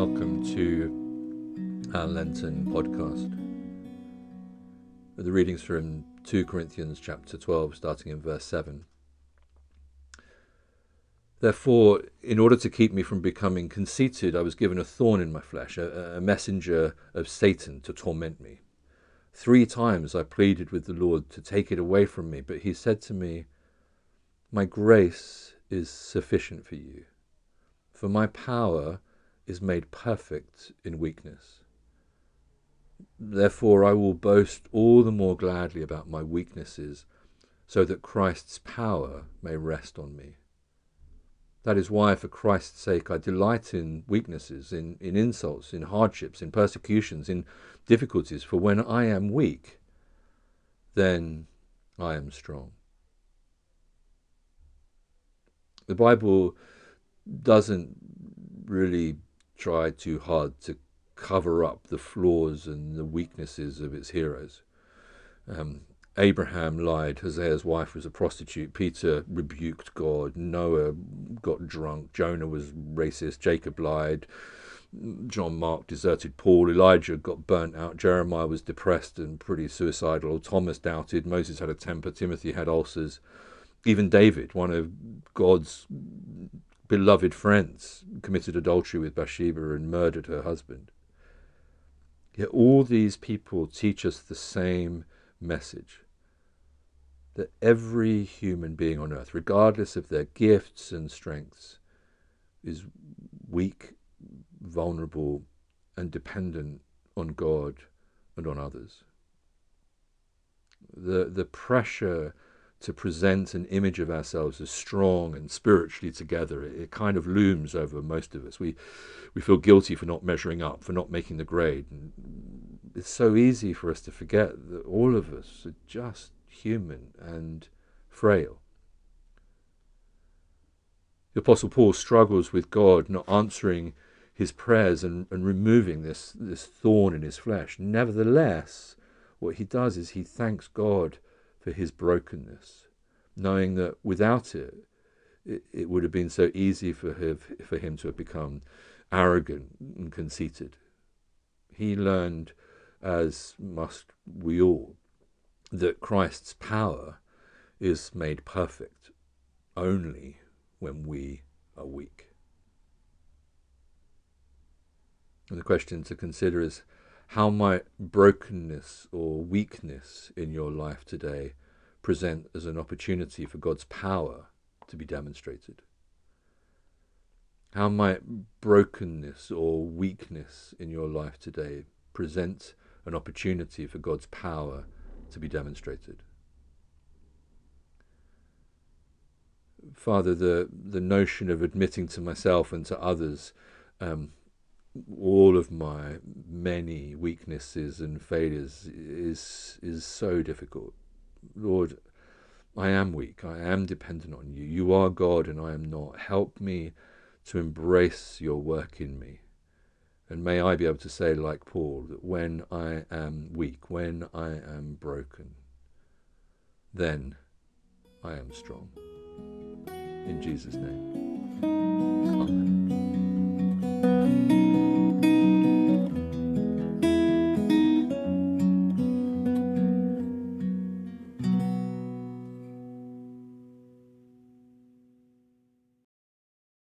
Welcome to our Lenten podcast. The readings from 2 Corinthians chapter 12, starting in verse 7. Therefore, in order to keep me from becoming conceited, I was given a thorn in my flesh, a, a messenger of Satan to torment me. Three times I pleaded with the Lord to take it away from me, but he said to me, My grace is sufficient for you, for my power is made perfect in weakness. Therefore, I will boast all the more gladly about my weaknesses, so that Christ's power may rest on me. That is why, for Christ's sake, I delight in weaknesses, in, in insults, in hardships, in persecutions, in difficulties, for when I am weak, then I am strong. The Bible doesn't really try too hard to cover up the flaws and the weaknesses of its heroes. Um, Abraham lied, Hosea's wife was a prostitute, Peter rebuked God, Noah got drunk, Jonah was racist, Jacob lied, John Mark deserted Paul, Elijah got burnt out, Jeremiah was depressed and pretty suicidal, Thomas doubted, Moses had a temper, Timothy had ulcers. Even David, one of God's beloved friends committed adultery with Bathsheba and murdered her husband. Yet all these people teach us the same message that every human being on earth, regardless of their gifts and strengths, is weak, vulnerable, and dependent on God and on others. The, the pressure to present an image of ourselves as strong and spiritually together. It, it, kind of looms over most of us. We, we feel guilty for not measuring up, for not making the grade. And it's so easy for us to forget that all of us are just human and frail. The Apostle Paul struggles with God not answering his prayers and, and removing this, this thorn in his flesh. Nevertheless, what he does is he thanks God for his brokenness, knowing that without it, it, would have been so easy for for him to have become arrogant and conceited. He learned, as must we all, that Christ's power is made perfect only when we are weak. And the question to consider is how might brokenness or weakness in your life today present as an opportunity for God's power to be demonstrated? How might brokenness or weakness in your life today present an opportunity for God's power to be demonstrated? Father, the, the notion of admitting to myself and to others um, all of my many weaknesses and failures is is so difficult. Lord, I am weak. I am dependent on you. You are God and I am not. Help me to embrace your work in me. And may I be able to say, like Paul, that when I am weak, when I am broken, then I am strong. In Jesus' name.